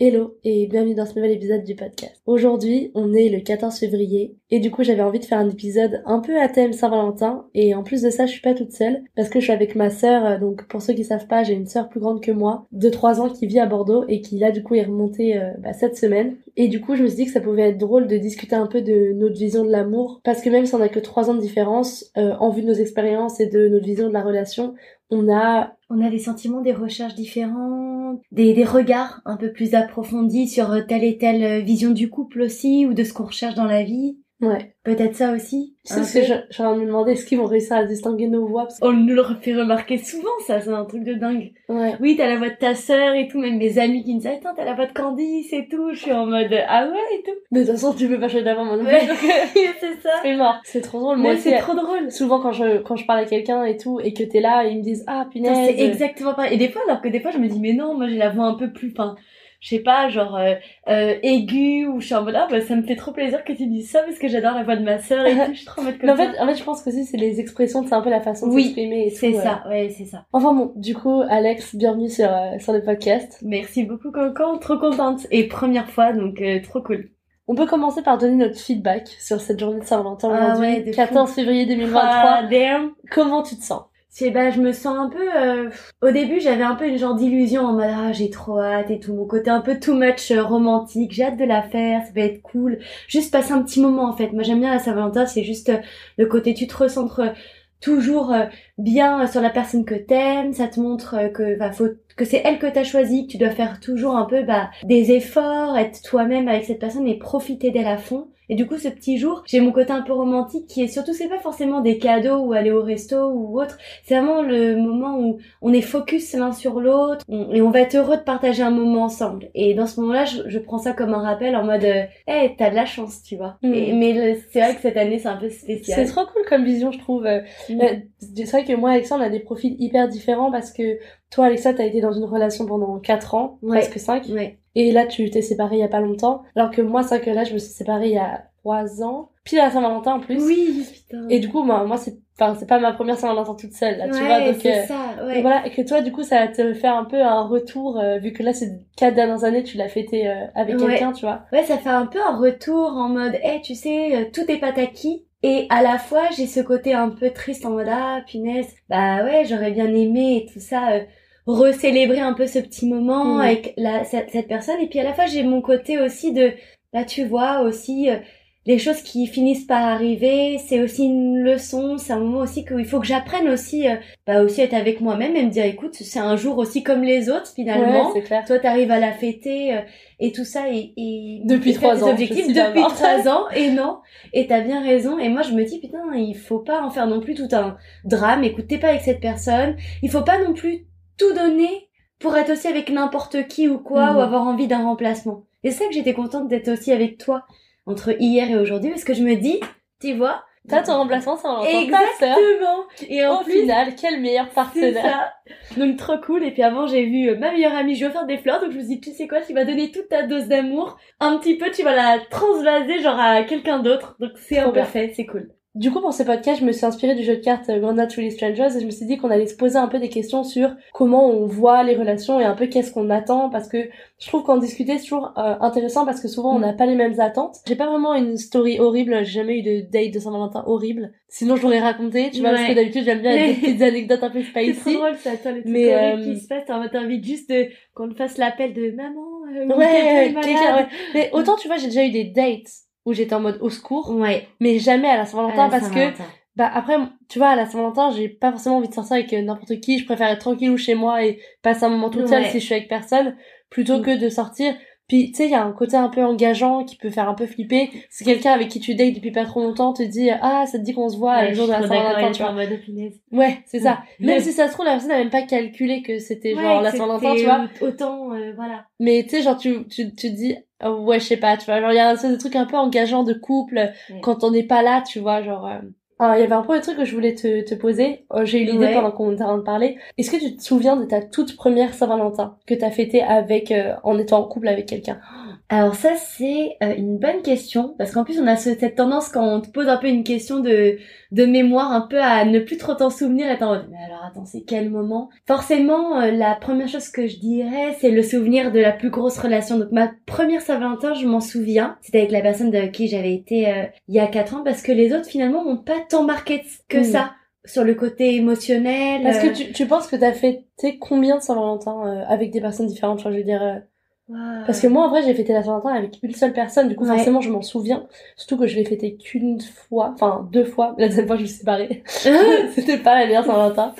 Hello et bienvenue dans ce nouvel épisode du podcast. Aujourd'hui, on est le 14 février et du coup j'avais envie de faire un épisode un peu à thème Saint-Valentin et en plus de ça je suis pas toute seule parce que je suis avec ma sœur, euh, donc pour ceux qui savent pas j'ai une sœur plus grande que moi de 3 ans qui vit à Bordeaux et qui là du coup est remontée euh, bah, cette semaine et du coup je me suis dit que ça pouvait être drôle de discuter un peu de notre vision de l'amour parce que même si on a que 3 ans de différence, euh, en vue de nos expériences et de notre vision de la relation, on a on a des sentiments, des recherches différentes, des, des regards un peu plus approfondis sur telle et telle vision du couple aussi, ou de ce qu'on recherche dans la vie. Ouais Peut-être ça aussi. Un ce que de me demander, est-ce qu'ils vont réussir à distinguer nos voix? Parce que- On nous le fait remarquer souvent, ça, c'est un truc de dingue. Ouais. Oui, t'as la voix de ta sœur et tout, même mes amis qui me disent, attends, t'as la voix de Candice et tout. Je suis en mode, ah ouais et tout. De toute façon, tu peux pas choisir d'avant plus. Ouais, euh, c'est ça. C'est mort. C'est trop drôle. Moi c'est trop drôle. souvent quand je, quand je parle à quelqu'un et tout, et que t'es là, ils me disent, ah, punaise. C'est exactement pareil. Et des fois, alors que des fois, je me dis, mais non, moi j'ai la voix un peu plus, enfin, je sais pas, genre euh, euh, aiguë, ou je suis en mode, ah bah ça me fait trop plaisir que tu dises ça parce que j'adore la voix de ma sœur et tout, je suis trop en mode comme en ça. fait, en fait, je pense que c'est les expressions, c'est un peu la façon de Oui, s'exprimer C'est euh. ça, ouais, c'est ça. Enfin bon, du coup, Alex, bienvenue sur, euh, sur le podcast. Merci beaucoup, Cancan, trop contente. Et première fois, donc euh, trop cool. On peut commencer par donner notre feedback sur cette journée de Saint-Valentin Ah aujourd'hui, ouais, de fou. 14 février 2023. Ah, damn. Comment tu te sens? Sais pas, je me sens un peu... euh, Au début, j'avais un peu une genre d'illusion en mode, ah, j'ai trop hâte et tout. Mon côté un peu too much euh, romantique. J'ai hâte de la faire, ça va être cool. Juste passer un petit moment, en fait. Moi, j'aime bien la Saint-Valentin, c'est juste euh, le côté, tu te recentres toujours bien sur la personne que t'aimes. Ça te montre que, bah, faut que c'est elle que t'as choisi, que tu dois faire toujours un peu bah, des efforts, être toi-même avec cette personne et profiter d'elle à fond. Et du coup, ce petit jour, j'ai mon côté un peu romantique qui est surtout, c'est pas forcément des cadeaux ou aller au resto ou autre. C'est vraiment le moment où on est focus l'un sur l'autre et on va être heureux de partager un moment ensemble. Et dans ce moment-là, je, je prends ça comme un rappel en mode, euh, hey, t'as de la chance, tu vois. Mm. Et- mais c'est vrai que cette année, c'est un peu spécial. C'est trop cool comme vision, je trouve. Euh, Mm. euh, C'est vrai que moi, Alexa, on a des profils hyper différents parce que toi, Alexa, t'as été dans une relation pendant 4 ans, Ouais. presque 5. Ouais. Et là, tu t'es séparée il y a pas longtemps. Alors que moi, c'est vrai que là, je me suis séparée il y a 3 ans. Puis à Saint-Valentin en plus. Oui, putain. Et du coup, moi, moi c'est enfin, c'est pas ma première Saint-Valentin toute seule, là, tu ouais, vois. Donc, c'est euh, ça, ouais. voilà, et que toi, du coup, ça te faire un peu un retour, euh, vu que là, ces 4 dernières années, tu l'as fêté euh, avec Ouais. quelqu'un, tu vois. Ouais, ça fait un peu un retour en mode, hey, tu sais, euh, tout est pas acquis. Et à la fois, j'ai ce côté un peu triste en mode, ah, punaise, bah ouais, j'aurais bien aimé et tout ça, recélébrer un peu ce petit moment Mhm. avec la, cette, cette personne. Et puis à la fois, j'ai mon côté aussi de, là, tu vois, aussi, euh, les choses qui finissent par arriver, c'est aussi une leçon, c'est un moment aussi qu'il faut que j'apprenne aussi, euh, bah aussi être avec moi-même et me dire, écoute, c'est un jour aussi comme les autres, finalement Ouais, c'est clair. toi t'arrives à la fêter euh, et tout ça et, et Depuis trois ans, objectifs depuis trois ans et non et t'as bien raison et moi je me dis putain il faut pas en faire non plus tout un drame écoute t'es pas avec cette personne il faut pas non plus tout donner pour être aussi avec n'importe qui ou quoi ou avoir envie d'un remplacement et c'est ça que j'étais contente d'être aussi avec toi entre hier et aujourd'hui parce que je me dis tu vois T'as ton remplacement, ça en ta sœur. Exactement. Et en Au plus, final, quel meilleur c'est partenaire. ça. Donc trop cool. Et puis avant, j'ai vu euh, ma meilleure amie, je vais faire des fleurs. Donc je me suis dit, tu sais quoi, tu vas donner toute ta dose d'amour. Un petit peu, tu vas la transvaser genre à quelqu'un d'autre. Donc c'est un parfait, c'est cool. Du coup, pour ce podcast, je me suis inspirée du jeu de cartes euh, Not Really Strangers et je me suis dit qu'on allait se poser un peu des questions sur comment on voit les relations et un peu qu'est-ce qu'on attend parce que je trouve qu'en discuter c'est toujours euh, intéressant parce que souvent on Mm. n'a pas les mêmes attentes. J'ai pas vraiment une story horrible, j'ai jamais eu de date de Saint-Valentin horrible. Sinon je l'aurais raconté, tu vois, parce que d'habitude j'aime bien des petites anecdotes un peu C'est spicy. drôle ça, les Mais, euh, qui se t'as envie juste de, qu'on te fasse l'appel de maman. euh, ouais. Mais autant tu vois, j'ai déjà eu des dates où j'étais en mode au secours, Ouais. mais jamais à la Saint-Valentin parce que. Bah après, tu vois, à la Saint-Valentin, j'ai pas forcément envie de sortir avec euh, n'importe qui. Je préfère être tranquille ou chez moi et passer un moment toute seule Ouais. si je suis avec personne, plutôt Mm. que de sortir. Puis tu sais, il y a un côté un peu engageant qui peut faire un peu flipper. Si quelqu'un avec qui tu dates depuis pas trop longtemps te dit ah ça te dit qu'on se voit Ouais, le jour de la Saint-Valentin, tu vois. Ouais, c'est ça. Mm. Même si ça se trouve la personne n'a même pas calculé que c'était genre la Saint-Valentin, tu vois. Autant, euh, voilà. Mais tu sais, genre tu tu tu dis oh, ouais, je sais pas, tu vois, genre il y a un truc un peu engageant de couple quand on n'est pas là, tu vois, genre euh, ah, il y avait un premier truc que je voulais te, te poser. Euh, J'ai eu l'idée Ouais. pendant qu'on était en train de parler. Est-ce que tu te souviens de ta toute première Saint-Valentin que t'as fêtée avec, euh, en étant en couple avec quelqu'un? Alors ça c'est euh, une bonne question parce qu'en plus on a ce- cette tendance quand on te pose un peu une question de de mémoire un peu à ne plus trop t'en souvenir et t'en mais alors attends c'est quel moment? Forcément euh, la première chose que je dirais c'est le souvenir de la plus grosse relation donc ma première Saint-Valentin je m'en souviens c'était avec la personne de qui j'avais été euh, il y a quatre ans parce que les autres finalement m'ont pas tant marqué que Mm. ça sur le côté émotionnel Parce euh, que tu, tu penses que t'as fêté combien de Saint-Valentin euh, avec des personnes différentes? Enfin, je veux dire. Parce que moi, en vrai, j'ai fêté la Saint-Valentin avec une seule personne. Du coup, Ouais. forcément, je m'en souviens. Surtout que je l'ai fêté qu'une fois, enfin deux fois. La deuxième fois, je me suis séparée. C'était pas la meilleure Saint-Valentin.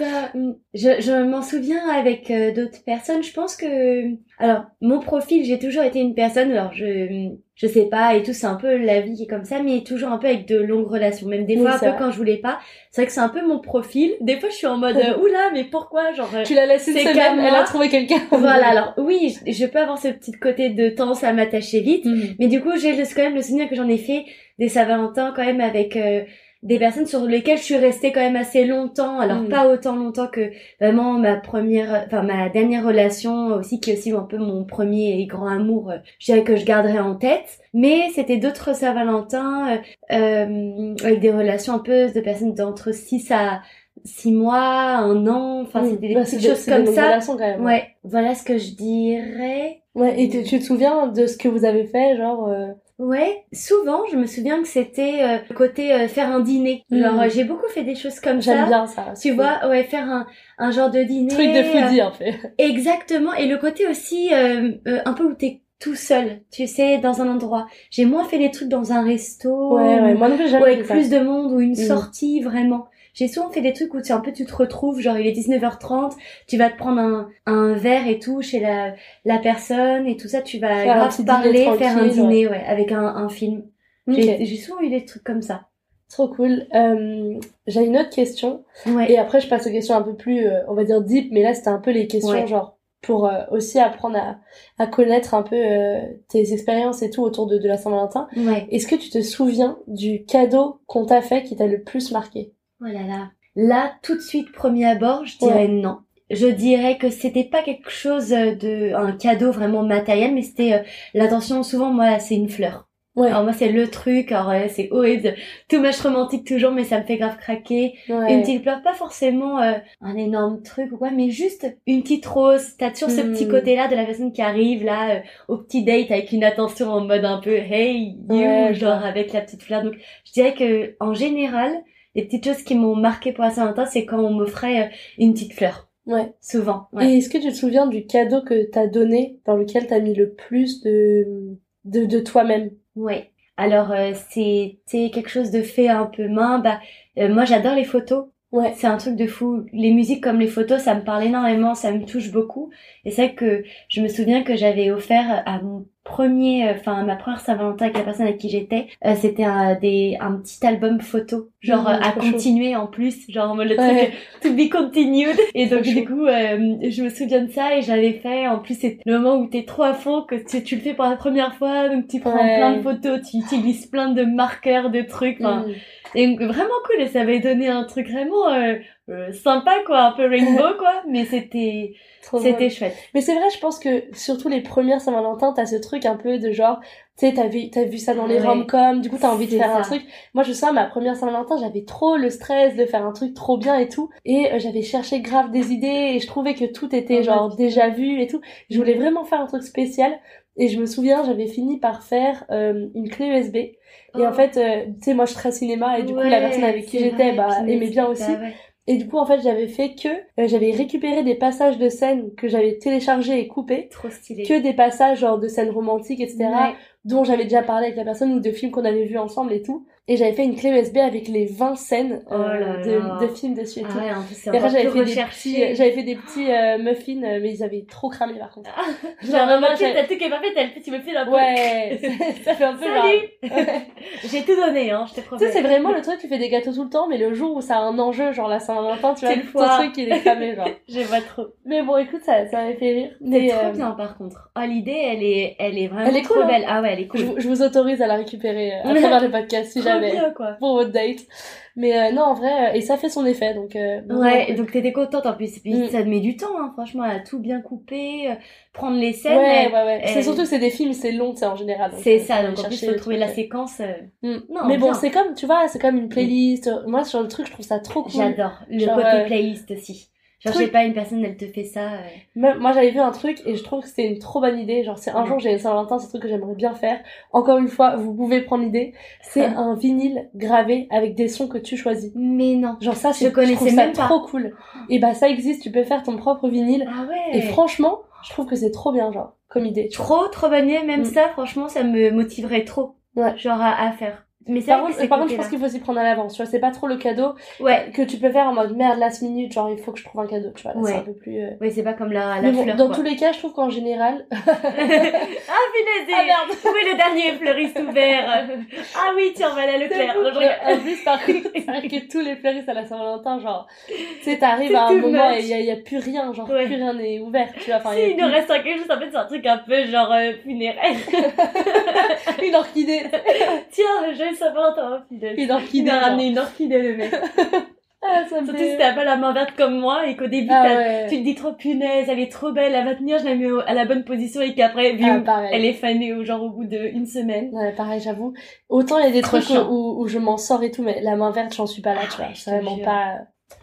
Mm, je, je m'en souviens avec euh, d'autres personnes. Je pense que, alors, mon profil, j'ai toujours été une personne. Alors, je, je sais pas et tout, c'est un peu la vie qui est comme ça, mais toujours un peu avec de longues relations. Même des Oui, fois, un peu vrai. quand je voulais pas. C'est vrai que c'est un peu mon profil. Des fois, je suis en mode, euh, oula, mais pourquoi, genre. Tu l'as laissé une semaine, elle a trouvé quelqu'un. voilà. Alors, oui, je, je peux avoir ce petit côté de tendance à m'attacher vite. Mhm. Mais du coup, j'ai quand même le souvenir que j'en ai fait des Saint-Valentin quand même avec euh, des personnes sur lesquelles je suis restée quand même assez longtemps. Alors Mm. pas autant longtemps que vraiment ma première, enfin ma dernière relation aussi qui est aussi un peu mon premier et grand amour. euh, je dirais que je garderai en tête. Mais c'était d'autres Saint-Valentin euh, euh, avec des relations un peu de personnes d'entre 6 à 6 mois, un an. Enfin Mm. c'était des Bah, petites choses des comme ça. quand même. Ouais, voilà ce que je dirais. Ouais, et tu, tu te souviens de ce que vous avez fait, genre... euh, Ouais, souvent je me souviens que c'était euh, le côté euh, faire un dîner. Mm. Genre euh, j'ai beaucoup fait des choses comme ça. J'aime bien ça. Tu vois, ouais, faire un, un genre de dîner. Truc de euh, foodie, un peu. Exactement. Et le côté aussi euh, euh, un peu où t'es tout seul, tu sais, dans un endroit. J'ai moins fait des trucs dans un resto. Ouais, ouais, moi non plus, ou avec fait ça. plus de monde ou une Mm. sortie vraiment. J'ai souvent fait des trucs où tu un peu tu te retrouves, genre il est 19h30, tu vas te prendre un, un verre et tout chez la, la personne et tout ça, tu vas Faire grave parler, faire un dîner, ouais, avec un, un film. Ok. J'ai j'ai souvent eu des trucs comme ça. Trop cool. Euh, J'ai une autre question. Ouais. Et après, je passe aux questions un peu plus, euh, on va dire, deep. Mais là, c'était un peu les questions, Ouais. genre, pour euh, aussi apprendre à, à connaître un peu euh, tes expériences et tout autour de, de la Saint-Valentin. Ouais. Est-ce que tu te souviens du cadeau qu'on t'a fait qui t'a le plus marqué? Oh là là. Là, tout de suite, premier abord, je dirais non. Je dirais que c'était pas quelque chose de, un cadeau vraiment matériel, mais c'était euh, l'attention. Souvent, moi, c'est une fleur. Ouais. Alors moi, c'est le truc. Alors ouais, c'est horrible, tout match romantique toujours, mais ça me fait grave craquer. Ouais. Une petite fleur, pas forcément euh, un énorme truc ou quoi, mais juste une petite rose. T'as toujours ce Hmm. petit côté-là de la personne qui arrive là euh, au petit date avec une attention en mode un peu hey you, Ouais, genre avec la petite fleur. Donc je dirais que en général, les petites choses qui m'ont marqué pour la Saint-Valentin, c'est quand on m'offrait euh, une petite fleur. Ouais. Souvent. Ouais. Et est-ce que tu te souviens du cadeau que t'as donné, dans lequel t'as mis le plus de, de, de toi-même? Ouais. Alors euh, c'était quelque chose de fait un peu main. Bah euh, moi j'adore les photos. Ouais. C'est un truc de fou. Les musiques comme les photos, ça me parle énormément, ça me touche beaucoup. Et c'est vrai que je me souviens que j'avais offert à mon premier, euh, enfin ma première Saint-Valentin avec la personne avec qui j'étais, euh, c'était un, des, un petit album photo, genre Mmh, euh, à chaud. continuer en plus, genre le Ouais. truc to be continued. Et donc du coup, euh, je me souviens de ça et j'avais fait. En plus, c'est le moment où t'es trop à fond, que tu, tu le fais pour la première fois, donc tu prends Ouais. plein de photos, tu utilises plein de marqueurs, de trucs. Enfin, Mm. et vraiment cool. Et ça avait donné un truc vraiment euh, euh, sympa, quoi, un peu rainbow, quoi. Mais c'était c'était chouette. Mais c'est vrai, je pense que surtout les premières Saint-Valentin, t'as ce truc un peu de genre, tu sais, t'as vu, t'as vu ça dans les Ouais. rom-coms, du coup t'as envie de faire un truc. Moi, je sais, ma première Saint-Valentin, j'avais trop le stress de faire un truc trop bien et tout, et euh, j'avais cherché grave des idées et je trouvais que tout était Oh, genre ouais. déjà vu et tout. Je voulais vraiment faire un truc spécial. Et je me souviens, j'avais fini par faire euh, une clé USB. Et Oh. en fait, euh, tu sais, moi je suis très cinéma et du coup la personne avec qui j'étais vrai, bah, aimait bien aussi. bah ouais. Et du coup, en fait, j'avais fait que euh, j'avais récupéré des passages de scènes que j'avais téléchargés et coupés, Trop stylé. que des passages genre de scènes romantiques, etc., Ouais. dont j'avais déjà parlé avec la personne ou de films qu'on avait vus ensemble et tout. Et j'avais fait une clé USB avec les 20 scènes euh, Oh là là. de, de films dessus et Ah tout. ouais, en plus, Et encore j'avais fait, des petits, j'avais fait des petits euh, muffins, euh, mais ils avaient trop cramé par contre. Genre, Genre, vraiment, tu t'as le truc qui est parfait, t'as le petit file un. Ouais, ça fait un peu genre... Salut! J'ai tout donné, hein, je te Tu promets. sais, c'est vraiment le truc, tu fais des gâteaux tout le temps, mais le jour où ça a un enjeu, genre la Saint-Valentin, tu vois, le truc il est cramé, genre. Vois trop. Mais bon, écoute, ça, ça m'a fait rire. Mais, trop euh, bien, par contre. Ah, l'idée, elle est, elle est vraiment Elle est trop cool, hein. belle. Ah ouais, elle est cool. Je, vous- je vous autorise à la récupérer euh, à travers le podcast si Trop jamais bien, quoi. pour votre date. Mais euh, non, en vrai, euh, et ça fait son effet, donc. Euh, Ouais, donc t'étais contente en plus. Et puis Mm. ça te met du temps, hein, franchement, à tout bien couper, euh, prendre les scènes. ouais, ouais. C'est surtout que c'est des films, c'est long, tu sais, en général. C'est ça, donc en plus, faut trouver la séquence. Mm. Non, Mais bon, c'est comme, tu vois, c'est comme une playlist. Moi, sur le truc, je trouve ça trop cool. J'adore. Le Genre, côté playlist aussi. Genre, je truc- sais pas, une personne, elle te fait ça. euh, Même, moi, j'avais vu un truc et je trouve que c'était une trop bonne idée. Genre, c'est un Ouais. jour, j'ai Saint-Valentin, c'est un truc que j'aimerais bien faire. Encore une fois, vous pouvez prendre l'idée. C'est Ah. un vinyle gravé avec des sons que tu choisis. Mais non. Genre, ça, Je c'est, je connaissais trouve ça même pas. trop cool. Et bah, ça existe, tu peux faire ton propre vinyle. Ah ouais. Et franchement, je trouve que c'est trop bien, genre, comme idée. vois. Trop, trop bonne idée. Même Mm. ça, franchement, ça me motiverait trop. Ouais. Genre à, à faire. Mais c'est Par vrai que contre, par contre, je pense qu'il faut s'y prendre à l'avance, tu vois. C'est pas trop le cadeau Ouais. que tu peux faire en mode merde, last minute, genre, il faut que je trouve un cadeau, tu vois. Ouais. c'est un peu plus, euh, Ouais, c'est pas comme la, la Mais bon, fleur. dans quoi. tous les cas, je trouve qu'en général, ah, punaise! Ah, merde. Où est le dernier fleuriste ouvert? ah oui, tiens, on va aller je rigole. En plus, par contre, c'est vrai que tous les fleuristes à la Saint-Valentin, genre, tu sais, t'arrives à un moment much. et il y a, plus rien, genre, Ouais. plus rien n'est ouvert, tu vois. Enfin, Si, il nous plus- reste quelque chose, en fait, c'est un truc un peu genre euh, funéraire. une orchidée. Tiens, joyeux Saint-Valentin, fidèle. Une orchidée. a ramené une orchidée, le mec. Ah, ça me Surtout fait- si t'as pas la main verte comme moi et qu'au début, Ah ouais. tu te dis trop punaise, elle est trop belle, elle va tenir, je la mets à la bonne position et qu'après, Ah, elle est fanée au genre au bout d'une semaine. Ouais, pareil, j'avoue. Autant il y a des Trop trucs où, où je m'en sors et tout, mais la main verte, j'en suis pas là, Ah tu vois. ouais, vraiment pas.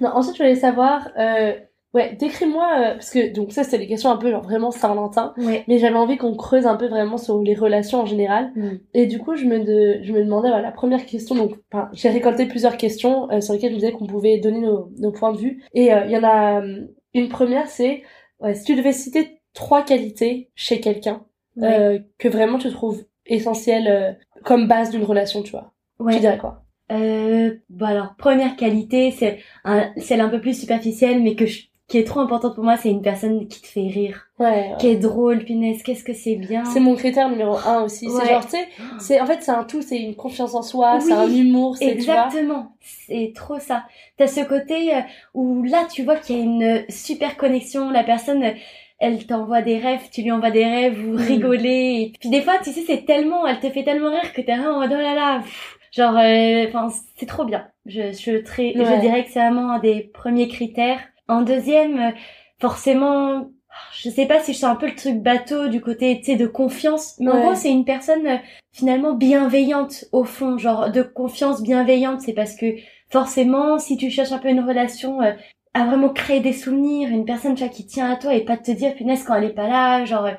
Non, ensuite, je voulais savoir, euh, ouais, décris-moi, euh, parce que, donc, ça, c'était des questions un peu, genre, vraiment Saint-Valentin. Ouais. Mais j'avais envie qu'on creuse un peu vraiment sur les relations en général. Mm. Et du coup, je me, de, je me demandais, voilà, la première question, donc, enfin, j'ai récolté plusieurs questions euh, sur lesquelles je me disais qu'on pouvait donner nos, nos points de vue. Et euh, il y en a euh, une première, c'est, ouais, si tu devais citer trois qualités chez quelqu'un Ouais. euh, que vraiment tu trouves essentielles euh, comme base d'une relation, tu vois, Ouais. tu dirais quoi? Euh, bon alors, première qualité, c'est un, celle un peu plus superficielle, mais que je- qui est trop importante pour moi, c'est une personne qui te fait rire, Ouais, ouais. qui est drôle, punaise, qu'est-ce que c'est bien. C'est mon critère numéro un aussi. C'est genre, tu sais, c'est, en fait, c'est un tout, c'est une confiance en soi, c'est un humour, c'est. Exactement, c'est trop ça. T'as ce côté euh, où là, tu vois qu'il y a une super connexion, la personne, euh, elle t'envoie des rêves, tu lui envoies des rêves, vous Mm. rigolez. Puis des fois, tu sais, c'est tellement, elle te fait tellement rire que t'es vraiment en mode, oh là là, pff, genre, euh, enfin, c'est trop bien. Je, je, très, je dirais que c'est vraiment un des premiers critères. En deuxième, euh, forcément, je sais pas si je sens un peu le truc bateau du côté, tu sais, de confiance, mais en gros, c'est une personne euh, finalement bienveillante au fond, genre de confiance bienveillante, c'est parce que forcément, si tu cherches un peu une relation euh, à vraiment créer des souvenirs, une personne tu vois, qui tient à toi et pas de te dire punaise quand elle est pas là, genre euh,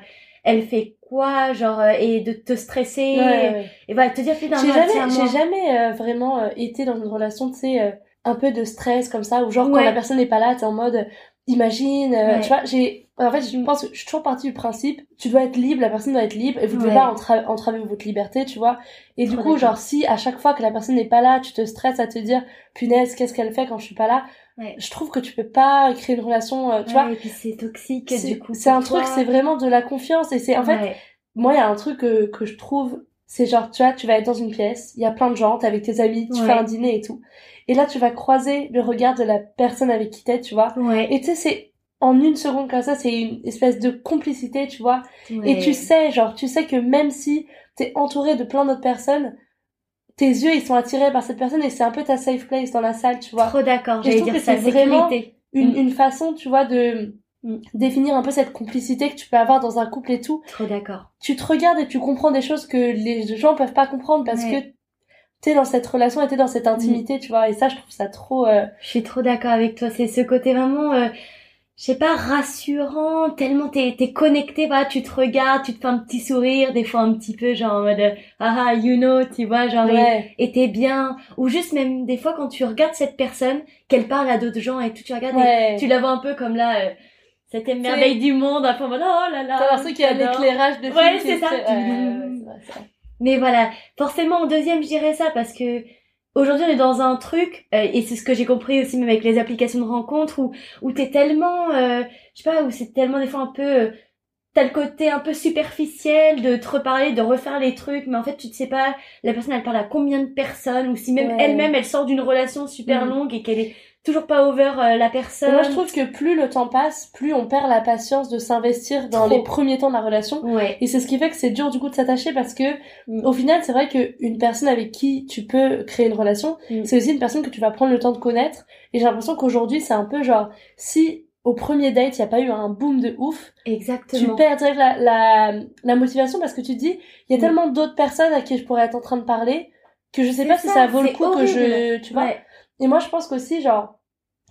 elle fait quoi, genre et de te stresser Ouais, ouais. et va te dire putain J'ai jamais, j'ai jamais euh, vraiment euh, été dans une relation, tu sais, euh, un peu de stress comme ça, ou genre quand la personne n'est pas là, t'es en mode, euh, imagine, euh, Ouais. tu vois, j'ai, en fait, je pense que je suis toujours partie du principe, tu dois être libre, la personne doit être libre, et vous devez Ouais. pas entra- entraver votre liberté, tu vois. Et du coup, genre, si à chaque fois que la personne n'est pas là, tu te stresses à te dire, punaise, qu'est-ce qu'elle fait quand je suis pas là, Ouais. je trouve que tu peux pas créer une relation, euh, tu vois. Ouais, et puis c'est toxique C'est du coup. c'est un truc, c'est vraiment de la confiance, et c'est, en fait, moi, il y a un truc que, que je trouve, c'est genre, tu vois, tu vas être dans une pièce, il y a plein de gens, t'es avec tes amis, tu fais un dîner et tout. Et là, tu vas croiser le regard de la personne avec qui t'es, tu vois. Ouais. Et tu sais, c'est en une seconde comme ça, c'est une espèce de complicité, tu vois. Et Ouais. tu sais, genre, tu sais que même si t'es entouré de plein d'autres personnes, tes yeux, ils sont attirés par cette personne et c'est un peu ta safe place dans la salle, tu vois. Trop d'accord, Et je j'allais trouve dire que ça, c'est vraiment sécurité. Une, Mm. une façon, tu vois, de Mm. définir un peu cette complicité que tu peux avoir dans un couple et tout. Trop d'accord. Tu te regardes et tu comprends des choses que les gens peuvent pas comprendre parce Ouais. Mm. que t'es dans cette relation et t'es dans cette intimité, tu vois. Et ça, je trouve ça trop... euh, Je suis trop d'accord avec toi. C'est ce côté vraiment, euh, je sais pas, rassurant, tellement t'es, t'es connecté, voilà, tu te regardes, tu te fais un petit sourire, des fois un petit peu genre en mode, euh, ah ah, you know, tu vois, genre, et- ouais. et t'es bien. Ou juste même des fois quand tu regardes cette personne, qu'elle parle à d'autres gens et tout, tu regardes Ouais. et tu la vois un peu comme là, euh, cette merveille du monde, en mode, oh là là. T'as l'impression qu'il y a éclarage de Ouais, film c'est est ça. Mais voilà, forcément en deuxième je dirais ça parce que aujourd'hui on est dans un truc euh, et c'est ce que j'ai compris aussi même avec les applications de rencontres où où t'es tellement euh, je sais pas où c'est tellement des fois un peu euh, t'as le côté un peu superficiel de te reparler de refaire les trucs mais en fait tu ne sais pas la personne elle parle à combien de personnes ou si même Ouais. elle-même elle sort d'une relation super Mhm. longue et qu'elle est toujours pas over euh, la personne moi, je trouve que plus le temps passe, plus on perd la patience de s'investir dans Trop. les premiers temps de la relation. ouais Et c'est ce qui fait que c'est dur du coup de s'attacher parce que Mm. au final c'est vrai que une personne avec qui tu peux créer une relation, Mm. c'est aussi une personne que tu vas prendre le temps de connaître. Et j'ai l'impression qu'aujourd'hui c'est un peu genre si au premier date il y a pas eu un boom de ouf, tu exactement perds direct la, la, la motivation parce que tu te dis il y a Mm. tellement d'autres personnes à qui je pourrais être en train de parler que je sais pas si ça, vaut le coup que je tu vois. Ouais. Et moi, je pense qu'aussi, genre,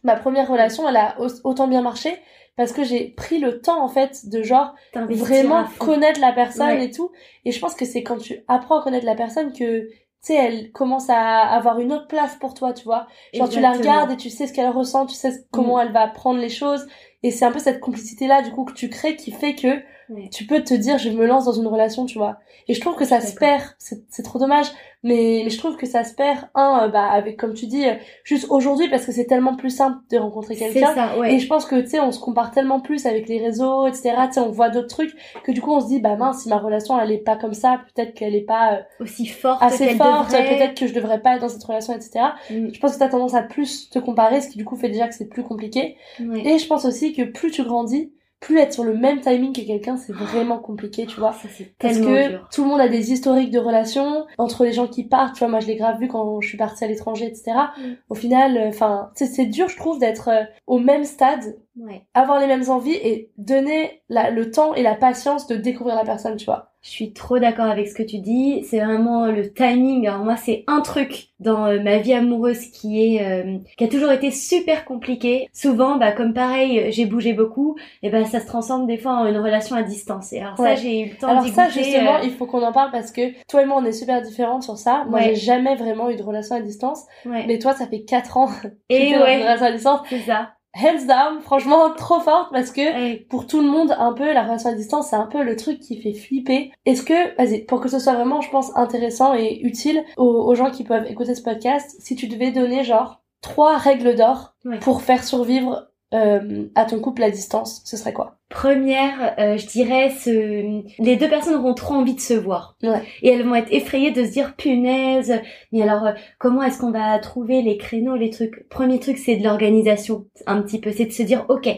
ma première relation, elle a au- autant bien marché parce que j'ai pris le temps, en fait, de genre, vraiment connaître la personne Ouais. et tout. Et je pense que c'est quand tu apprends à connaître la personne que, tu sais, elle commence à avoir une autre place pour toi, tu vois. Genre, tu la regardes et tu sais ce qu'elle ressent, tu sais comment elle va prendre les choses. Et c'est un peu cette complicité-là, du coup, que tu crées qui fait que Ouais. tu peux te dire, je me lance dans une relation, tu vois. Et je trouve que ça se perd. C'est trop dommage. Mais, mais je trouve que ça se perd, un, euh, bah, avec, comme tu dis, euh, juste aujourd'hui, parce que c'est tellement plus simple de rencontrer quelqu'un. ouais Et je pense que, tu sais, on se compare tellement plus avec les réseaux, etc. Tu sais, on voit d'autres trucs, que du coup, on se dit, bah mince, si ma relation, elle est pas comme ça, peut-être qu'elle est pas euh, aussi forte assez forte, devrait. peut-être que je devrais pas être dans cette relation, etc. Mm. Je pense que t'as tendance à plus te comparer, ce qui du coup fait déjà que c'est plus compliqué. Ouais. Et je pense aussi que plus tu grandis, plus être sur le même timing que quelqu'un, c'est vraiment compliqué, tu vois. Ça, Parce que dur. tout le monde a des historiques de relations entre les gens qui partent. Tu vois, moi je l'ai grave vu quand je suis partie à l'étranger, etc. Mm. Au final, enfin, tu sais, c'est dur, je trouve, d'être euh, au même stade, Ouais. avoir les mêmes envies et donner la, le temps et la patience de découvrir la personne, tu vois. Je suis trop d'accord avec ce que tu dis. C'est vraiment le timing. Alors moi, c'est un truc dans euh, ma vie amoureuse qui est euh, qui a toujours été super compliqué. Souvent, bah comme pareil, euh, j'ai bougé beaucoup. Et ben ça se transforme des fois en une relation à distance. Et alors ça, j'ai eu le temps Alors ça, goûter, justement, euh, il faut qu'on en parle parce que toi et moi, on est super différentes sur ça. Moi, Ouais. j'ai jamais vraiment eu de relation à distance. ouais. Mais toi, ça fait 4 ans Et ouais. une relation à distance. C'est ça. Hands down, franchement, trop forte parce que pour tout le monde, un peu, la relation à distance, c'est un peu le truc qui fait flipper. Est-ce que, vas-y, pour que ce soit vraiment, je pense, intéressant et utile aux, aux gens qui peuvent écouter ce podcast, si tu devais donner, genre, trois règles d'or Ouais. pour faire survivre euh, à ton couple à distance, ce serait quoi? Première, euh, je dirais, ce... les deux personnes auront trop envie de se voir. Ouais. Et elles vont être effrayées de se dire, punaise, mais alors, euh, comment est-ce qu'on va trouver les créneaux, les trucs? Premier truc, c'est de l'organisation, un petit peu. C'est de se dire, ok,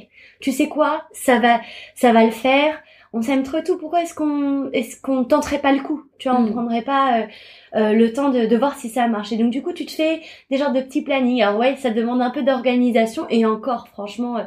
tu sais quoi, ça va, ça va le faire. On s'aime trop et tout. Pourquoi est-ce qu'on, est-ce qu'on tenterait pas le coup? Tu vois, on Mm. prendrait pas euh, euh, le temps de, de voir si ça a marché. Donc du coup, tu te fais des genres de petits plannings. Alors ouais, ça demande un peu d'organisation et encore, franchement. euh,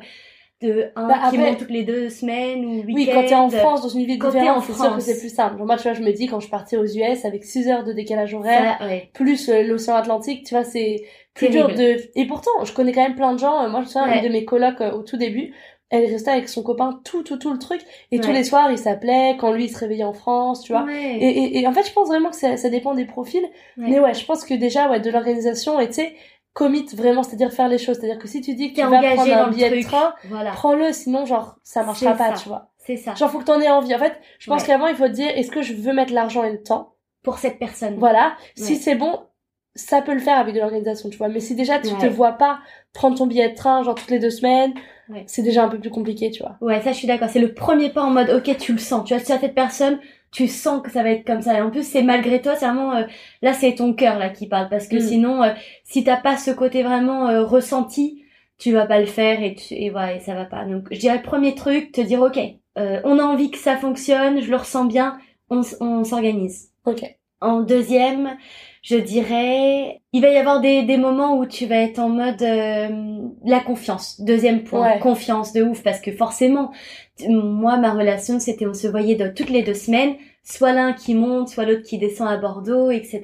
de un Bah, qui monte toutes les deux semaines ou week-end. Oui, quand t'es en France, dans une ville différente, en c'est sûr que c'est plus simple. Genre, moi, tu vois, je me dis, quand je partais aux US avec 6 heures de décalage horaire, Ça, ouais. plus euh, l'océan Atlantique, tu vois, c'est plus dur de... Et pourtant, je connais quand même plein de gens. Euh, Moi, je me souviens, Ouais. une de mes colocs au tout début, elle restait avec son copain tout, tout, tout le truc. Et tous les soirs, ils s'appelaient quand lui, il se réveillait en France, tu vois. Ouais. Et, et, et en fait, je pense vraiment que ça, ça dépend des profils. Ouais. Mais ouais, je pense que déjà, ouais, de l'organisation, et tu sais, commit vraiment, c'est-à-dire faire les choses. C'est-à-dire que si tu dis que tu vas prendre un le billet de train, Voilà. prends-le, sinon, genre, ça marchera pas, ça. tu vois. C'est ça. Genre, faut que t'en aies envie. En fait, je pense qu'avant, il faut te dire, est-ce que je veux mettre l'argent et le temps? Pour cette personne. Voilà. Si c'est bon, ça peut le faire avec de l'organisation, tu vois. Mais si déjà, tu Ouais. te vois pas prendre ton billet de train, genre, toutes les deux semaines, Ouais. c'est déjà un peu plus compliqué, tu vois. Ouais, ça je suis d'accord. C'est le premier pas en mode ok tu le sens. Tu vois, si cette personne, tu sens que ça va être comme ça. Et en plus, c'est malgré toi, c'est vraiment euh, là, c'est ton cœur là qui parle parce que Mm. sinon, euh, si t'as pas ce côté vraiment euh, ressenti, tu vas pas le faire et, tu, et voilà, et ça va pas. Donc, je dirais premier truc, te dire ok, on a envie que ça fonctionne, je le ressens bien, on, on s'organise. Ok. En deuxième, je dirais, il va y avoir des, des moments où tu vas être en mode euh, la confiance. Deuxième point, Ouais. confiance de ouf, parce que forcément, moi, ma relation, c'était on se voyait de, toutes les deux semaines, soit l'un qui monte, soit l'autre qui descend à Bordeaux, etc.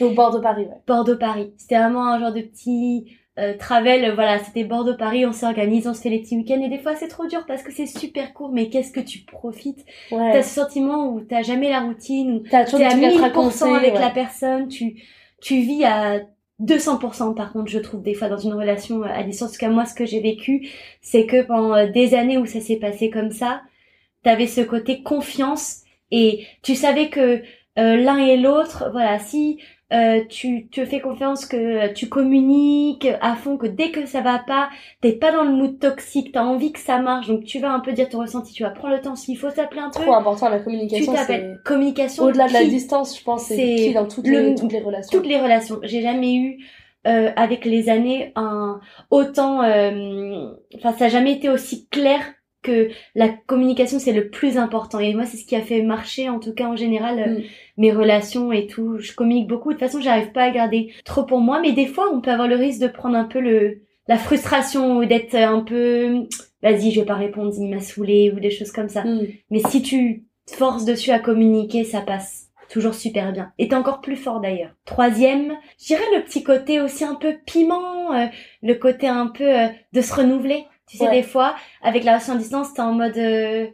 Donc Bordeaux-Paris, ouais. Bordeaux-Paris. C'était vraiment un genre de petit euh, travel, euh, voilà, c'était Bordeaux-Paris, on s'organise, on se fait les petits week-ends, et des fois c'est trop dur parce que c'est super court, mais qu'est-ce que tu profites? T'as Ouais. ce sentiment où t'as jamais la routine, où T'as t'es à trucs à te 1000% raconter. avec ouais. la personne, tu, tu vis à 200% par contre, je trouve, des fois dans une relation euh, à distance. En tout cas, moi, ce que j'ai vécu, c'est que pendant euh, des années où ça s'est passé comme ça, t'avais ce côté confiance et tu savais que euh, l'un et l'autre, voilà, si euh, tu te fais confiance, que tu communiques à fond, que dès que ça va pas, t'es pas dans le mood toxique, t'as envie que ça marche, donc tu vas un peu dire ton ressenti, tu vas prendre le temps s'il faut t'appeler un peu. Trop important la Tu communication. t'appelles communication. Au-delà de la distance, je pense, c'est dans toutes, le- les, toutes les relations. toutes les relations. J'ai jamais eu euh, avec les années un autant. euh, Enfin, ça a jamais été aussi clair que la communication c'est le plus important. Et moi, c'est ce qui a fait marcher, en tout cas en général, euh, Mm. mes relations et tout. Je communique beaucoup. De toute façon, j'arrive pas à garder trop pour moi, mais des fois, on peut avoir le risque de prendre un peu le la frustration ou d'être un peu vas-y je vais pas répondre il m'a saoulé ou des choses comme ça Mm. mais si tu te forces dessus à communiquer, ça passe toujours super bien. Et t'es encore plus fort d'ailleurs. Troisième, je dirais le petit côté aussi un peu piment, euh, le côté un peu euh, de se renouveler. Tu sais, Ouais. des fois, avec la relation à distance, t'es en mode... euh,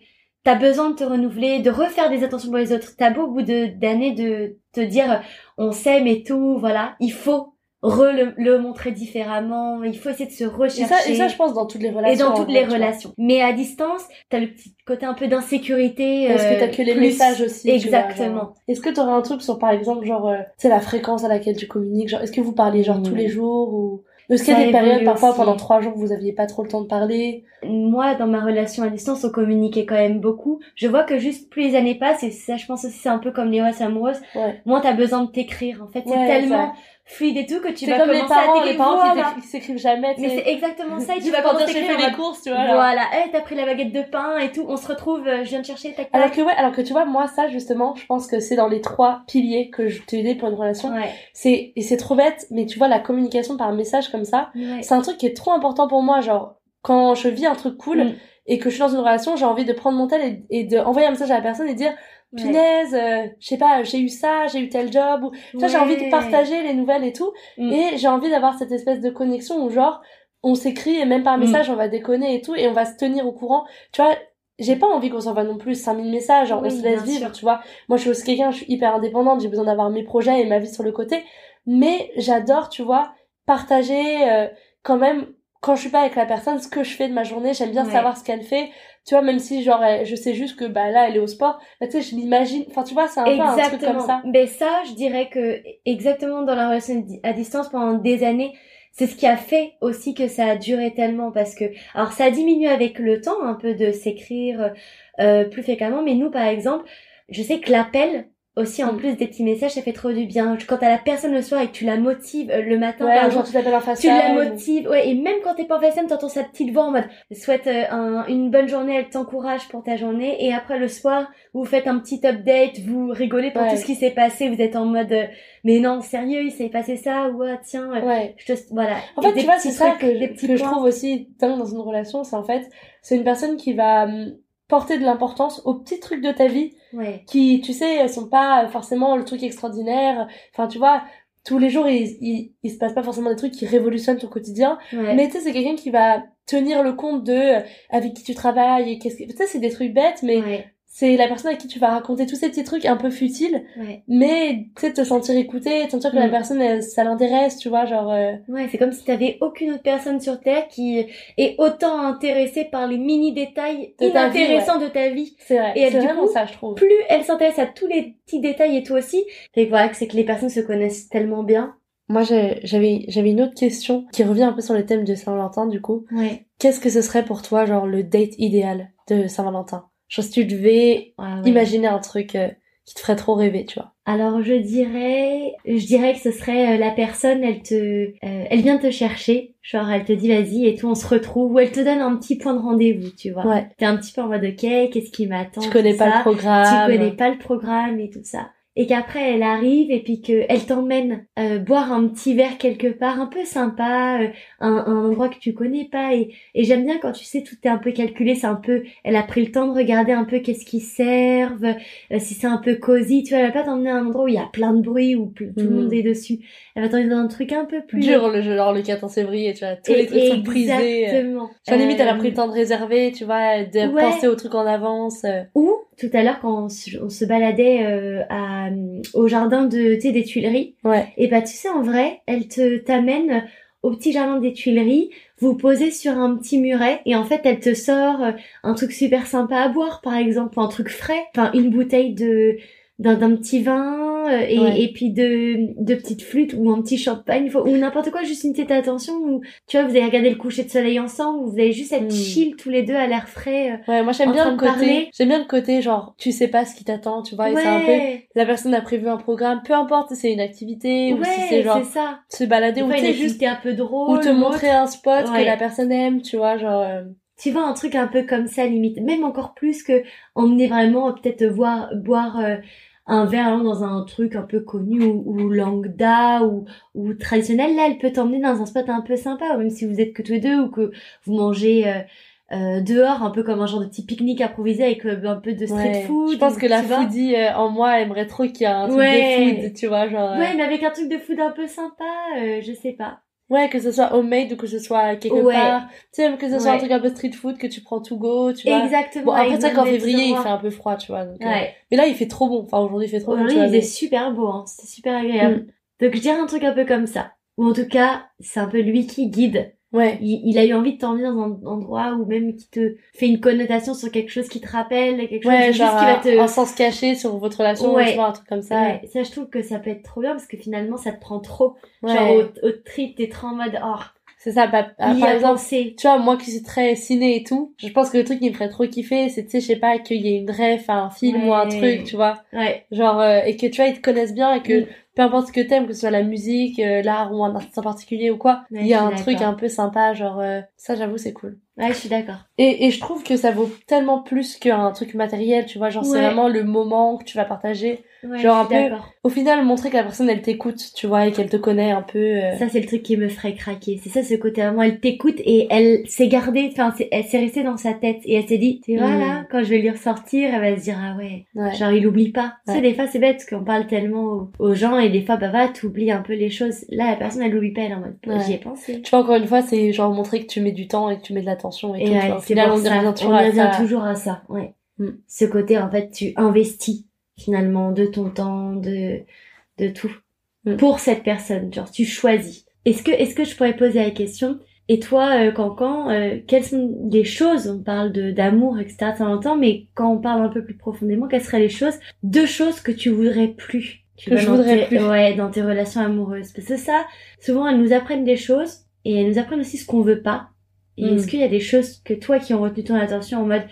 T'as besoin de te renouveler, de refaire des attentions pour les autres. T'as beau au bout d'années de te dire euh, on s'aime et tout, voilà. Il faut re le, le montrer différemment. Il faut essayer de se Et rechercher. ça, et ça, je pense, dans toutes les relations. Et dans toutes les relations. Mais à distance, t'as le petit côté un peu d'insécurité. Parce que euh, t'as que les plus- messages aussi. Exactement. Est-ce que t'aurais un truc sur, par exemple, genre, euh, tu sais, la fréquence à laquelle tu communiques, genre, est-ce que vous parlez, genre, Mm. tous les jours ou... Est-ce qu'il y a des périodes, parfois, aussi. pendant trois jours, vous aviez pas trop le temps de parler Moi, dans ma relation à distance, on communiquait quand même beaucoup. Je vois que juste plus les années passent, et ça, je pense aussi, c'est un peu comme les relations amoureuses, Ouais. moins t'as besoin de t'écrire. En fait, c'est tellement fluide et tout que tu vas comme les commencer à parents, t'écrire. les parents Voilà. qui s'écrivent jamais, Mais c'est exactement ça, et tu vas à j'ai fait les courses, tu vois. genre. Voilà, hey, t'as pris la baguette de pain et tout, on se retrouve, euh, je viens de chercher, tac, tac. Alors que ouais, alors que tu vois, moi ça justement, je pense que c'est dans les trois piliers que je t'ai aidé pour une relation. Ouais. C'est et c'est trop bête, mais tu vois la communication par message comme ça, Ouais. c'est un truc qui est trop important pour moi. Genre quand je vis un truc cool Mm. Et que je suis dans une relation, j'ai envie de prendre mon tel et, et de envoyer un message à la personne et dire Ouais. punaise, euh, je sais pas, j'ai eu ça, j'ai eu tel job ou tu vois, j'ai envie de Ouais. partager les nouvelles et tout Mm. et j'ai envie d'avoir cette espèce de connexion où genre on s'écrit et même par Mm. message on va déconner et tout et on va se tenir au courant. Tu vois, j'ai pas envie qu'on s'envoie non plus 5000 messages, genre Oui, on se laisse vivre, sûr. tu vois. Moi je suis aussi quelqu'un, je suis hyper indépendante, j'ai besoin d'avoir mes projets et ma vie sur le côté, mais j'adore, tu vois, partager euh, quand même quand je suis pas avec la personne ce que je fais de ma journée, j'aime bien Ouais. savoir ce qu'elle fait. Tu vois, même si genre elle- je sais juste que bah là elle est au sport, bah tu sais je l'imagine, enfin tu vois, c'est un peu un truc comme ça. Mais ça, je dirais que exactement dans la relation à distance pendant des années, c'est ce qui a fait aussi que ça a duré tellement parce que alors ça a diminué avec le temps un peu de s'écrire euh, plus fréquemment, mais nous par exemple, je sais que l'appel aussi en plus des petits messages, ça fait trop du bien. Quand t'as la personne le soir et que tu la motives euh, le matin, Ouais, par genre tu face tu la motives, ouais, et même quand t'es pas en FaceTime, t'entends sa petite voix en mode souhaite euh, un- une bonne journée, elle t'encourage pour ta journée, et après le soir, vous faites un petit update, vous rigolez pour Ouais. tout ce qui s'est passé, vous êtes en mode euh, mais non, sérieux, il s'est passé ça, ou ah, tiens, Ouais. je te, voilà. En fait, tu vois, c'est ça que, que je trouve aussi dingue dans une relation, c'est en fait, c'est une personne qui va hum, porter de l'importance aux petits trucs de ta vie Ouais. qui, tu sais, sont pas forcément le truc extraordinaire. Enfin, tu vois, tous les jours, il, il, il se passe pas forcément des trucs qui révolutionnent ton quotidien. Ouais. Mais tu sais, c'est quelqu'un qui va tenir le compte de euh, avec qui tu travailles et qu'est-ce que, tu sais, c'est des trucs bêtes, mais ouais. C'est la personne à qui tu vas raconter tous ces petits trucs un peu futiles, Ouais. mais tu sais, te sentir écouté, te sentir que la Mm. personne, elle, ça l'intéresse, tu vois, genre, euh, Ouais, c'est comme si t'avais aucune autre personne sur Terre qui est autant intéressée par les mini détails De vie, inintéressants de ta vie. c'est vrai. Et elle, du vraiment coup, ça, je trouve. plus elle s'intéresse à tous les petits détails et toi aussi, que voilà, que c'est que les personnes se connaissent tellement bien. Moi, j'avais, j'avais une autre question qui revient un peu sur le thème de Saint-Valentin, du coup. Ouais. Qu'est-ce que ce serait pour toi, genre, le date idéal de Saint-Valentin? Genre, si tu devais Ah ouais. imaginer un truc euh, qui te ferait trop rêver, tu vois Alors je dirais, je dirais que ce serait euh, la personne, elle te, euh, elle vient te chercher, genre elle te dit vas-y et tout, on se retrouve, ou elle te donne un petit point de rendez-vous, tu vois. Ouais. T'es un petit peu en mode ok, qu'est-ce qui m'attend Tu connais pas ça. le programme. tu connais pas le programme et tout ça. Et qu'après elle arrive et puis que elle t'emmène euh, boire un petit verre quelque part, un peu sympa, euh, un, un endroit que tu connais pas. Et, et j'aime bien quand tu sais tout est un peu calculé, c'est un peu, elle a pris le temps de regarder un peu qu'est-ce qu'ils servent, euh, si c'est un peu cosy, tu vois, elle va pas t'emmener à un endroit où il y a plein de bruit où tout le monde est dessus. Elle va t'emmener dans un truc un peu plus Dur, le, genre le 14 février, tu vois, tous les trucs sont prisés. Exactement. Genre limite, elle a pris le temps de réserver, tu vois, de Ouais. penser au truc en avance. Ou tout à l'heure quand on se, on se baladait à, au jardin de tu sais des Tuileries, Ouais. et bah tu sais en vrai, elle te t'amène au petit jardin des Tuileries, vous posez sur un petit muret et en fait elle te sort euh, un truc super sympa à boire par exemple, un truc frais, enfin une bouteille de d'un petit vin euh, et, Ouais. et puis de de petites flûtes ou un petit champagne ou n'importe quoi juste une petite attention où tu vois vous allez regarder le coucher de soleil ensemble vous allez juste être Mm. chill tous les deux à l'air frais euh. Ouais, moi j'aime En bien le côté, j'aime bien le côté genre tu sais pas ce qui t'attend, tu vois, et c'est un peu la personne a prévu un programme, peu importe si c'est une activité ou si c'est genre ça se balader Des ou tu juste un peu drôle ou te ou montrer un spot que la personne aime, tu vois, genre euh, tu vois un truc un peu comme ça limite même encore plus que emmener vraiment peut-être voir boire euh, un verre dans un truc un peu connu ou, ou lambda ou, ou traditionnel là elle peut t'emmener dans un spot un peu sympa même si vous êtes que tous les deux ou que vous mangez euh, euh, dehors un peu comme un genre de petit pique-nique improvisé avec euh, un peu de street ouais. food Je pense que la foodie euh, en moi aimerait trop qu'il y ait un truc Ouais. de food, tu vois, genre ouais mais avec un truc de food un peu sympa euh, je sais pas Ouais, que ce soit homemade ou que ce soit quelque Ouais. part. Tu sais, que ce soit un truc un peu street food que tu prends to go, tu vois. exactement Bon, après, c'est qu'en février, il fait un peu froid, tu vois. Donc, euh, ouais Mais là, il fait trop bon. Enfin, aujourd'hui, il fait trop bon, Aujourd'hui, il faisait super beau, hein. C'était super agréable. Donc, je dirais un truc un peu comme ça. Ou en tout cas, c'est un peu lui qui guide. Ouais. Il, il a eu envie de t'emmener dans un endroit ou même qui te fait une connotation sur quelque chose qui te rappelle, quelque chose Ouais, genre qui va te... un sens caché sur votre relation, Ouais. tu vois, un truc comme ça. Ouais, ça, je trouve que ça peut être trop bien parce que finalement, ça te prend trop. Ouais. Genre, au, au trip, t'es trop en mode, oh, C'est ça, bah, ah, par exemple, pensé. tu vois, moi qui suis très ciné et tout, je pense que le truc qui me ferait trop kiffer, c'est, tu sais, je sais pas, qu'il y ait une ref à un film ou un truc, tu vois. Ouais. Genre, euh, et que tu vois, ils te connaissent bien et que Mm. peu importe ce que t'aimes, que ce soit la musique, euh, l'art ou un artiste en particulier ou quoi, Ouais, il y a un truc un peu sympa, genre, euh, ça, j'avoue, c'est cool. Ouais, je suis d'accord. Et, et je trouve que ça vaut tellement plus qu'un truc matériel, tu vois, genre, c'est vraiment le moment que tu vas partager. Ouais, Genre je suis un peu- d'accord. Au final, montrer que la personne, elle t'écoute, tu vois, et qu'elle te connaît un peu. euh, Ça, c'est le truc qui me ferait craquer. C'est ça, ce côté vraiment, elle t'écoute et elle s'est gardée, enfin, elle s'est restée dans sa tête et elle s'est dit, tu vois, Mm. là, quand je vais lui ressortir, elle va se dire, ah ouais, ouais. genre, il oublie pas. Tu sais, des fois, c'est bête parce qu'on parle tellement aux, gens et des fois, bah, va, t'oublies un peu les choses. Là, la personne, elle oublie pas, elle est en mode, j'y ai pensé. Tu vois, encore une fois, c'est genre montrer que tu mets du temps et que tu mets de l'attention et, tout. ouais, c'est pour on ça. revient toujours on revient ça. toujours à ça, ouais. Mm. Ce côté, en fait, tu investis, finalement, de ton temps, de, de tout. Mm. Pour cette personne. Genre, tu choisis. Est-ce que, est-ce que je pourrais poser la question? Et toi, euh, Cancan, euh, quelles sont les choses, on parle de, d'amour, etc., de temps en temps, mais quand on parle un peu plus profondément, quelles seraient les choses, deux choses que tu voudrais plus? Que je voudrais tes- plus. Ouais, dans tes relations amoureuses? Parce que ça, souvent, elles nous apprennent des choses, et elles nous apprennent aussi ce qu'on veut pas. Et Mm. est-ce qu'il y a des choses que toi qui ont retenu ton attention en mode,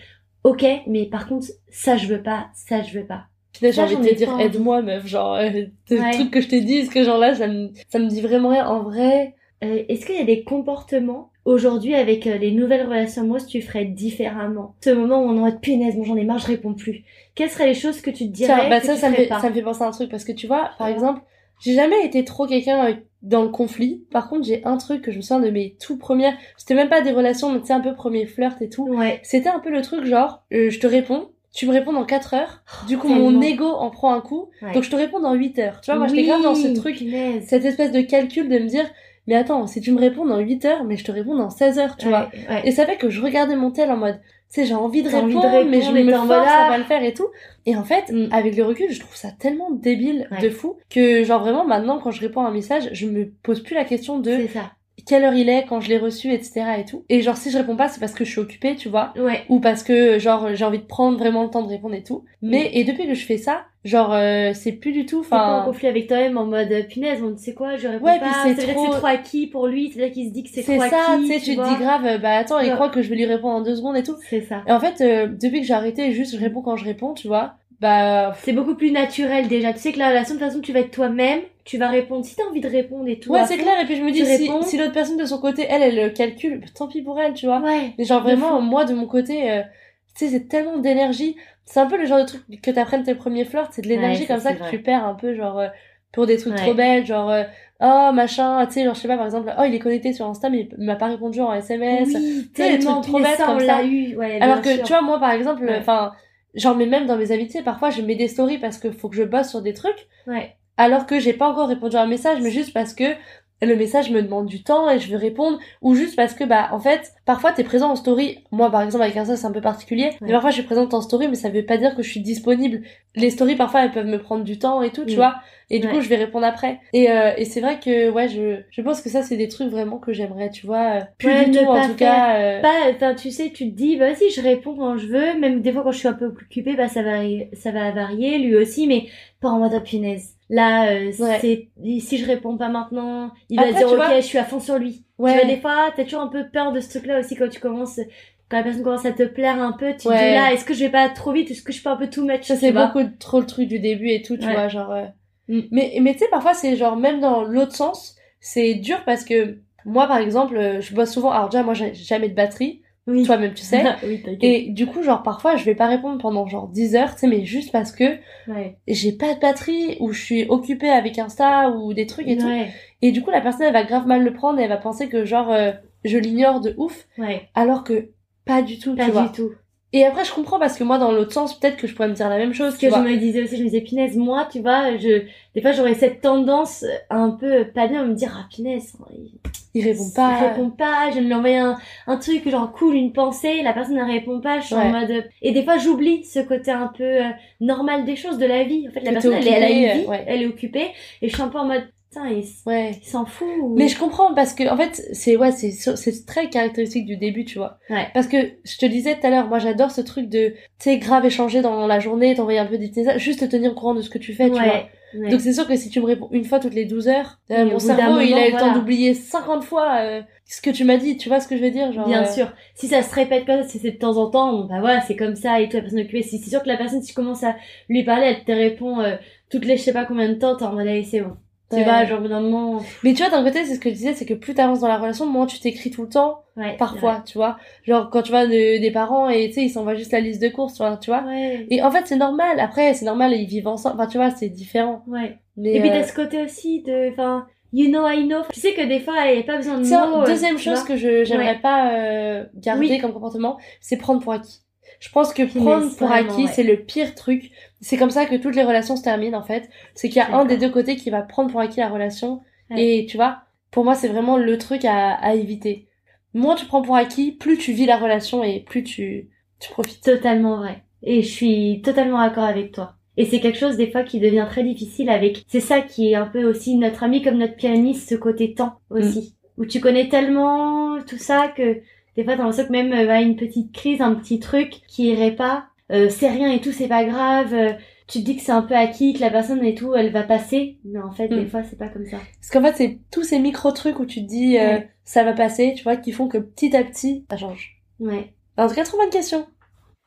ok, mais par contre, ça je veux pas, ça je veux pas. J'ai envie de te dire, aide-moi, meuf. Genre, euh, Ouais. truc que je t'ai dit, ce que genre là, ça me, ça me dit vraiment rien. En vrai, Euh, est-ce qu'il y a des comportements aujourd'hui avec euh, les nouvelles relations amoureuses tu ferais différemment? Ce moment où on en de punaise, bon j'en ai marre, je réponds plus. Quelles seraient les choses que tu te dirais Tiens, bah que ça, tu ça me, fait, pas? ça me fait penser à un truc parce que tu vois, par Ouais. exemple, j'ai jamais été trop quelqu'un dans le conflit. Par contre, j'ai un truc que je me souviens de mes tout premières, c'était même pas des relations, mais tu sais, un peu premier flirt et tout. Ouais. C'était un peu le truc genre, euh, je te réponds, tu me réponds dans 4 heures, du coup tellement. mon ego en prend un coup, Ouais. donc je te réponds dans 8 heures. Tu vois, moi j'étais Oui, grave dans ce truc, cette espèce de calcul de me dire, mais attends, si tu me réponds dans 8 heures, mais je te réponds dans 16 heures, tu Ouais, vois. ouais. Et ça fait que je regardais mon tel en mode, sais, j'ai envie de T'as envie de répondre, mais je me force mode, à ah. pas le faire et tout. Et en fait, Mm. avec le recul, je trouve ça tellement débile Ouais. de fou que genre vraiment maintenant quand je réponds à un message, je me pose plus la question de C'est ça. Quelle heure il est quand je l'ai reçu, etc. et tout. Et genre si je réponds pas, c'est parce que je suis occupée, tu vois. Ouais. Ou parce que genre j'ai envie de prendre vraiment le temps de répondre et tout. Mais et depuis que je fais ça, genre euh, c'est plus du tout. Pas en Enfin, conflit avec toi-même en mode euh, punaise, on ne sait quoi, je réponds Ouais, pas, ça c'est trop- c'est trop acquis pour lui, c'est-à-dire qu'il se dit que c'est c'est trop ça, acquis, tu sais, tu te dis grave, euh, bah attends, il croit que je vais lui répondre en deux secondes et tout. C'est ça. Et en fait, euh, depuis que j'ai arrêté, juste je réponds quand je réponds, tu vois. Bah c'est beaucoup plus naturel déjà. Tu sais que la relation de toute façon tu vas être toi-même, tu vas répondre si t'as envie de répondre et tout. ouais c'est clair et puis je me dis si, l'autre personne de son côté elle elle le calcule tant pis pour elle tu vois Ouais. mais genre vraiment moi de mon côté euh, tu sais c'est tellement d'énergie c'est un peu le genre de truc que t'apprennes tes premiers flirts c'est de l'énergie Ouais, comme ça, que vrai. tu perds un peu genre euh, pour des trucs Ouais. trop belles genre euh, oh machin tu sais genre je sais pas par exemple oh il est connecté sur Insta mais il m'a pas répondu en SMS Oui, tu sais, des tellement trucs trop bêtes ça, comme on ça. l'a eu. Ouais, Alors que sûr. tu vois moi par exemple Ouais. Genre mais même dans mes amitiés parfois je mets des stories parce que faut que je bosse sur des trucs Ouais. alors que j'ai pas encore répondu à un message mais juste parce que le message me demande du temps et je veux répondre ou juste parce que bah en fait parfois t'es présent en story moi par exemple avec Insta c'est un peu particulier mais Ouais. parfois je suis présente en story mais ça veut pas dire que je suis disponible les stories parfois elles peuvent me prendre du temps et tout tu Mm. vois et du Ouais. coup je vais répondre après et, euh, et c'est vrai que ouais je je pense que ça c'est des trucs vraiment que j'aimerais tu vois euh, plus Ouais, du tout en tout cas euh, Pas, enfin, tu sais, tu te dis, vas-y, je réponds quand je veux. Même des fois, quand je suis un peu occupée, bah, ça va, ça va varier, lui aussi, mais pas en mode oh, punaise. Là, euh, Ouais. c'est, si je réponds pas maintenant, il Après, va dire, ok, vois- je suis à fond sur lui. ouais Tu vois, des fois, t'as toujours un peu peur de ce truc-là aussi quand tu commences, quand la personne commence à te plaire un peu, tu te dis là, est-ce que je vais pas trop vite, est-ce que je fais un peu too much, Ça, c'est beaucoup trop le truc du début et tout, tu Ouais. vois, genre... euh, Mm. Mais, mais tu sais, parfois, c'est genre, même dans l'autre sens, c'est dur parce que moi, par exemple, euh, je bosse souvent... Alors déjà, moi, j'ai jamais de batterie, Oui. toi-même, tu sais. oui, et du coup, genre, parfois, je vais pas répondre pendant genre 10 heures, tu sais, mais juste parce que Ouais. j'ai pas de batterie ou je suis occupée avec Insta ou des trucs et tout. Ouais. Et du coup, la personne, elle va grave mal le prendre et elle va penser que, genre, euh, je l'ignore de ouf, Ouais. alors que pas du tout, Pas tu vois. du tout. Et après, je comprends parce que moi, dans l'autre sens, peut-être que je pourrais me dire la même chose, Ce que je me disais aussi, je me disais, Pinès, moi, tu vois, je, des fois, j'aurais cette tendance un peu pas bien à me dire, ah, Pinès, il, Il répond pas. il répond pas, je lui envoyer un, un truc, genre, cool, une pensée, la personne ne répond pas, je suis en mode, et des fois, j'oublie ce côté un peu euh, normal des choses, de la vie. En fait, la Que personne, elle, elle a une vie, ouais. elle est occupée, et je suis un peu en mode, putain, il, s- Ouais. il s'en fout. ou- Mais je comprends parce que en fait c'est ouais c'est c'est très caractéristique du début tu vois. Ouais. Parce que je te disais tout à l'heure moi j'adore ce truc de tu grave échanger dans la journée t'envoyer un peu des messages juste te tenir au courant de ce que tu fais tu vois. ouais. Donc c'est sûr que si tu me réponds une fois toutes les 12 heures euh, mon cerveau il a eu le temps d'oublier 50 fois euh, ce que tu m'as dit tu vois ce que je veux dire genre Bien euh, sûr. Si ça se répète comme ça, si c'est de temps en temps, bon, bah voilà, c'est comme ça et tout, la personne occupée. Si c'est sûr que la personne, si tu commences à lui parler, elle te répond euh, toutes les je sais pas combien de temps, t'es en mode, c'est bon. Tu vois, genre, moment, Mais tu vois d'un côté c'est ce que je disais c'est que plus t'avances dans la relation moins tu t'écris tout le temps ouais. parfois tu vois. Genre quand tu vois de- des parents et tu sais ils s'envoient juste la liste de courses tu vois. Tu vois Ouais. Et en fait c'est normal après c'est normal ils vivent ensemble enfin tu vois c'est différent. Ouais. Mais Et puis euh, t'as ce côté aussi de, enfin, you know, I know. Tu sais que des fois, il n'y a pas besoin de mots. euh, deuxième chose que je j'aimerais pas euh, garder Oui. comme comportement, c'est prendre pour acquis. Je pense que prendre pour acquis, ouais. c'est le pire truc. C'est comme ça que toutes les relations se terminent en fait. C'est qu'il y a un des deux côtés qui va prendre pour acquis la relation. Ouais. Et tu vois, pour moi, c'est vraiment le truc à, à éviter. Moins tu prends pour acquis, plus tu vis la relation et plus tu, tu profites. Totalement vrai. Et je suis totalement d'accord avec toi. Et c'est quelque chose des fois qui devient très difficile avec. C'est ça qui est un peu aussi notre ami comme notre pianiste, ce côté temps aussi, où tu connais tellement tout ça que des fois t'as l'impression que même bah, une petite crise, un petit truc qui irait pas, euh, c'est rien et tout, c'est pas grave. euh, tu te dis que c'est un peu acquis, que la personne et tout, elle va passer, mais en fait des Mm. fois c'est pas comme ça. Parce qu'en fait, c'est tous ces micro trucs où tu te dis euh, Ouais. ça va passer, tu vois, qui font que petit à petit, ça change. Ouais. En tout cas, trop bonne question.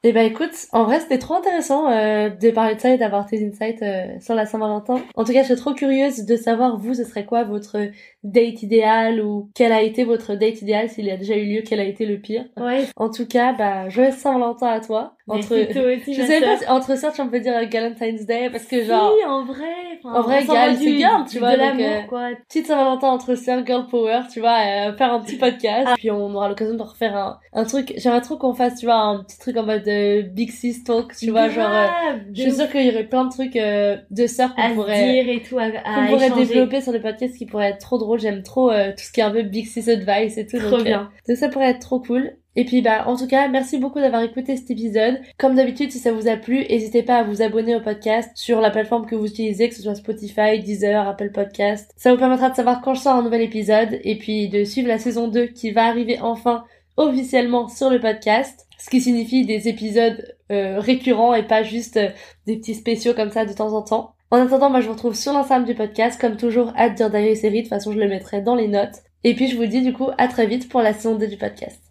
Eh ben écoute, en vrai c'était trop intéressant euh, de parler de ça et d'avoir tes insights euh, sur la Saint-Valentin. En tout cas, je suis trop curieuse de savoir vous, ce serait quoi votre date idéal ou quel a été votre date idéal s'il y a déjà eu lieu, quel a été le pire. Ouais. En tout cas, bah joyeux Saint-Valentin à toi. Entre, aussi, je ma sais pas, entre on peut dire euh, Valentine's Day parce que genre Si, en vrai. En vrai, Gal, c'est girl, tu de vois, donc, l'amour, euh, quoi. petite Saint-Valentin entre sœurs girl power, tu vois, euh, faire un petit podcast. Ah. Puis on aura l'occasion de refaire un, un truc. J'aimerais trop qu'on fasse, tu vois, un petit truc en mode euh, Big Sis Talk, tu vois, genre. euh, Grave, je de suis sûre qu'il y aurait plein de trucs euh, de sœurs qu'on pourrait, dire et tout, à, à qu'on pourrait échanger. développer sur le podcast qui pourrait être trop drôle. J'aime trop euh, tout ce qui est un peu Big Sis Advice et tout. Trop donc, euh, bien. donc ça pourrait être trop cool. Et puis bah en tout cas, merci beaucoup d'avoir écouté cet épisode. Comme d'habitude, si ça vous a plu, n'hésitez pas à vous abonner au podcast sur la plateforme que vous utilisez, que ce soit Spotify, Deezer, Apple Podcast. Ça vous permettra de savoir quand je sors un nouvel épisode et puis de suivre la saison 2 qui va arriver enfin officiellement sur le podcast. Ce qui signifie des épisodes euh, récurrents et pas juste euh, des petits spéciaux comme ça de temps en temps. En attendant, moi je vous retrouve sur l'ensemble du podcast, comme toujours, à dire d'ailleurs série, de toute façon je le mettrai dans les notes. Et puis je vous dis du coup à très vite pour la saison 2 du podcast.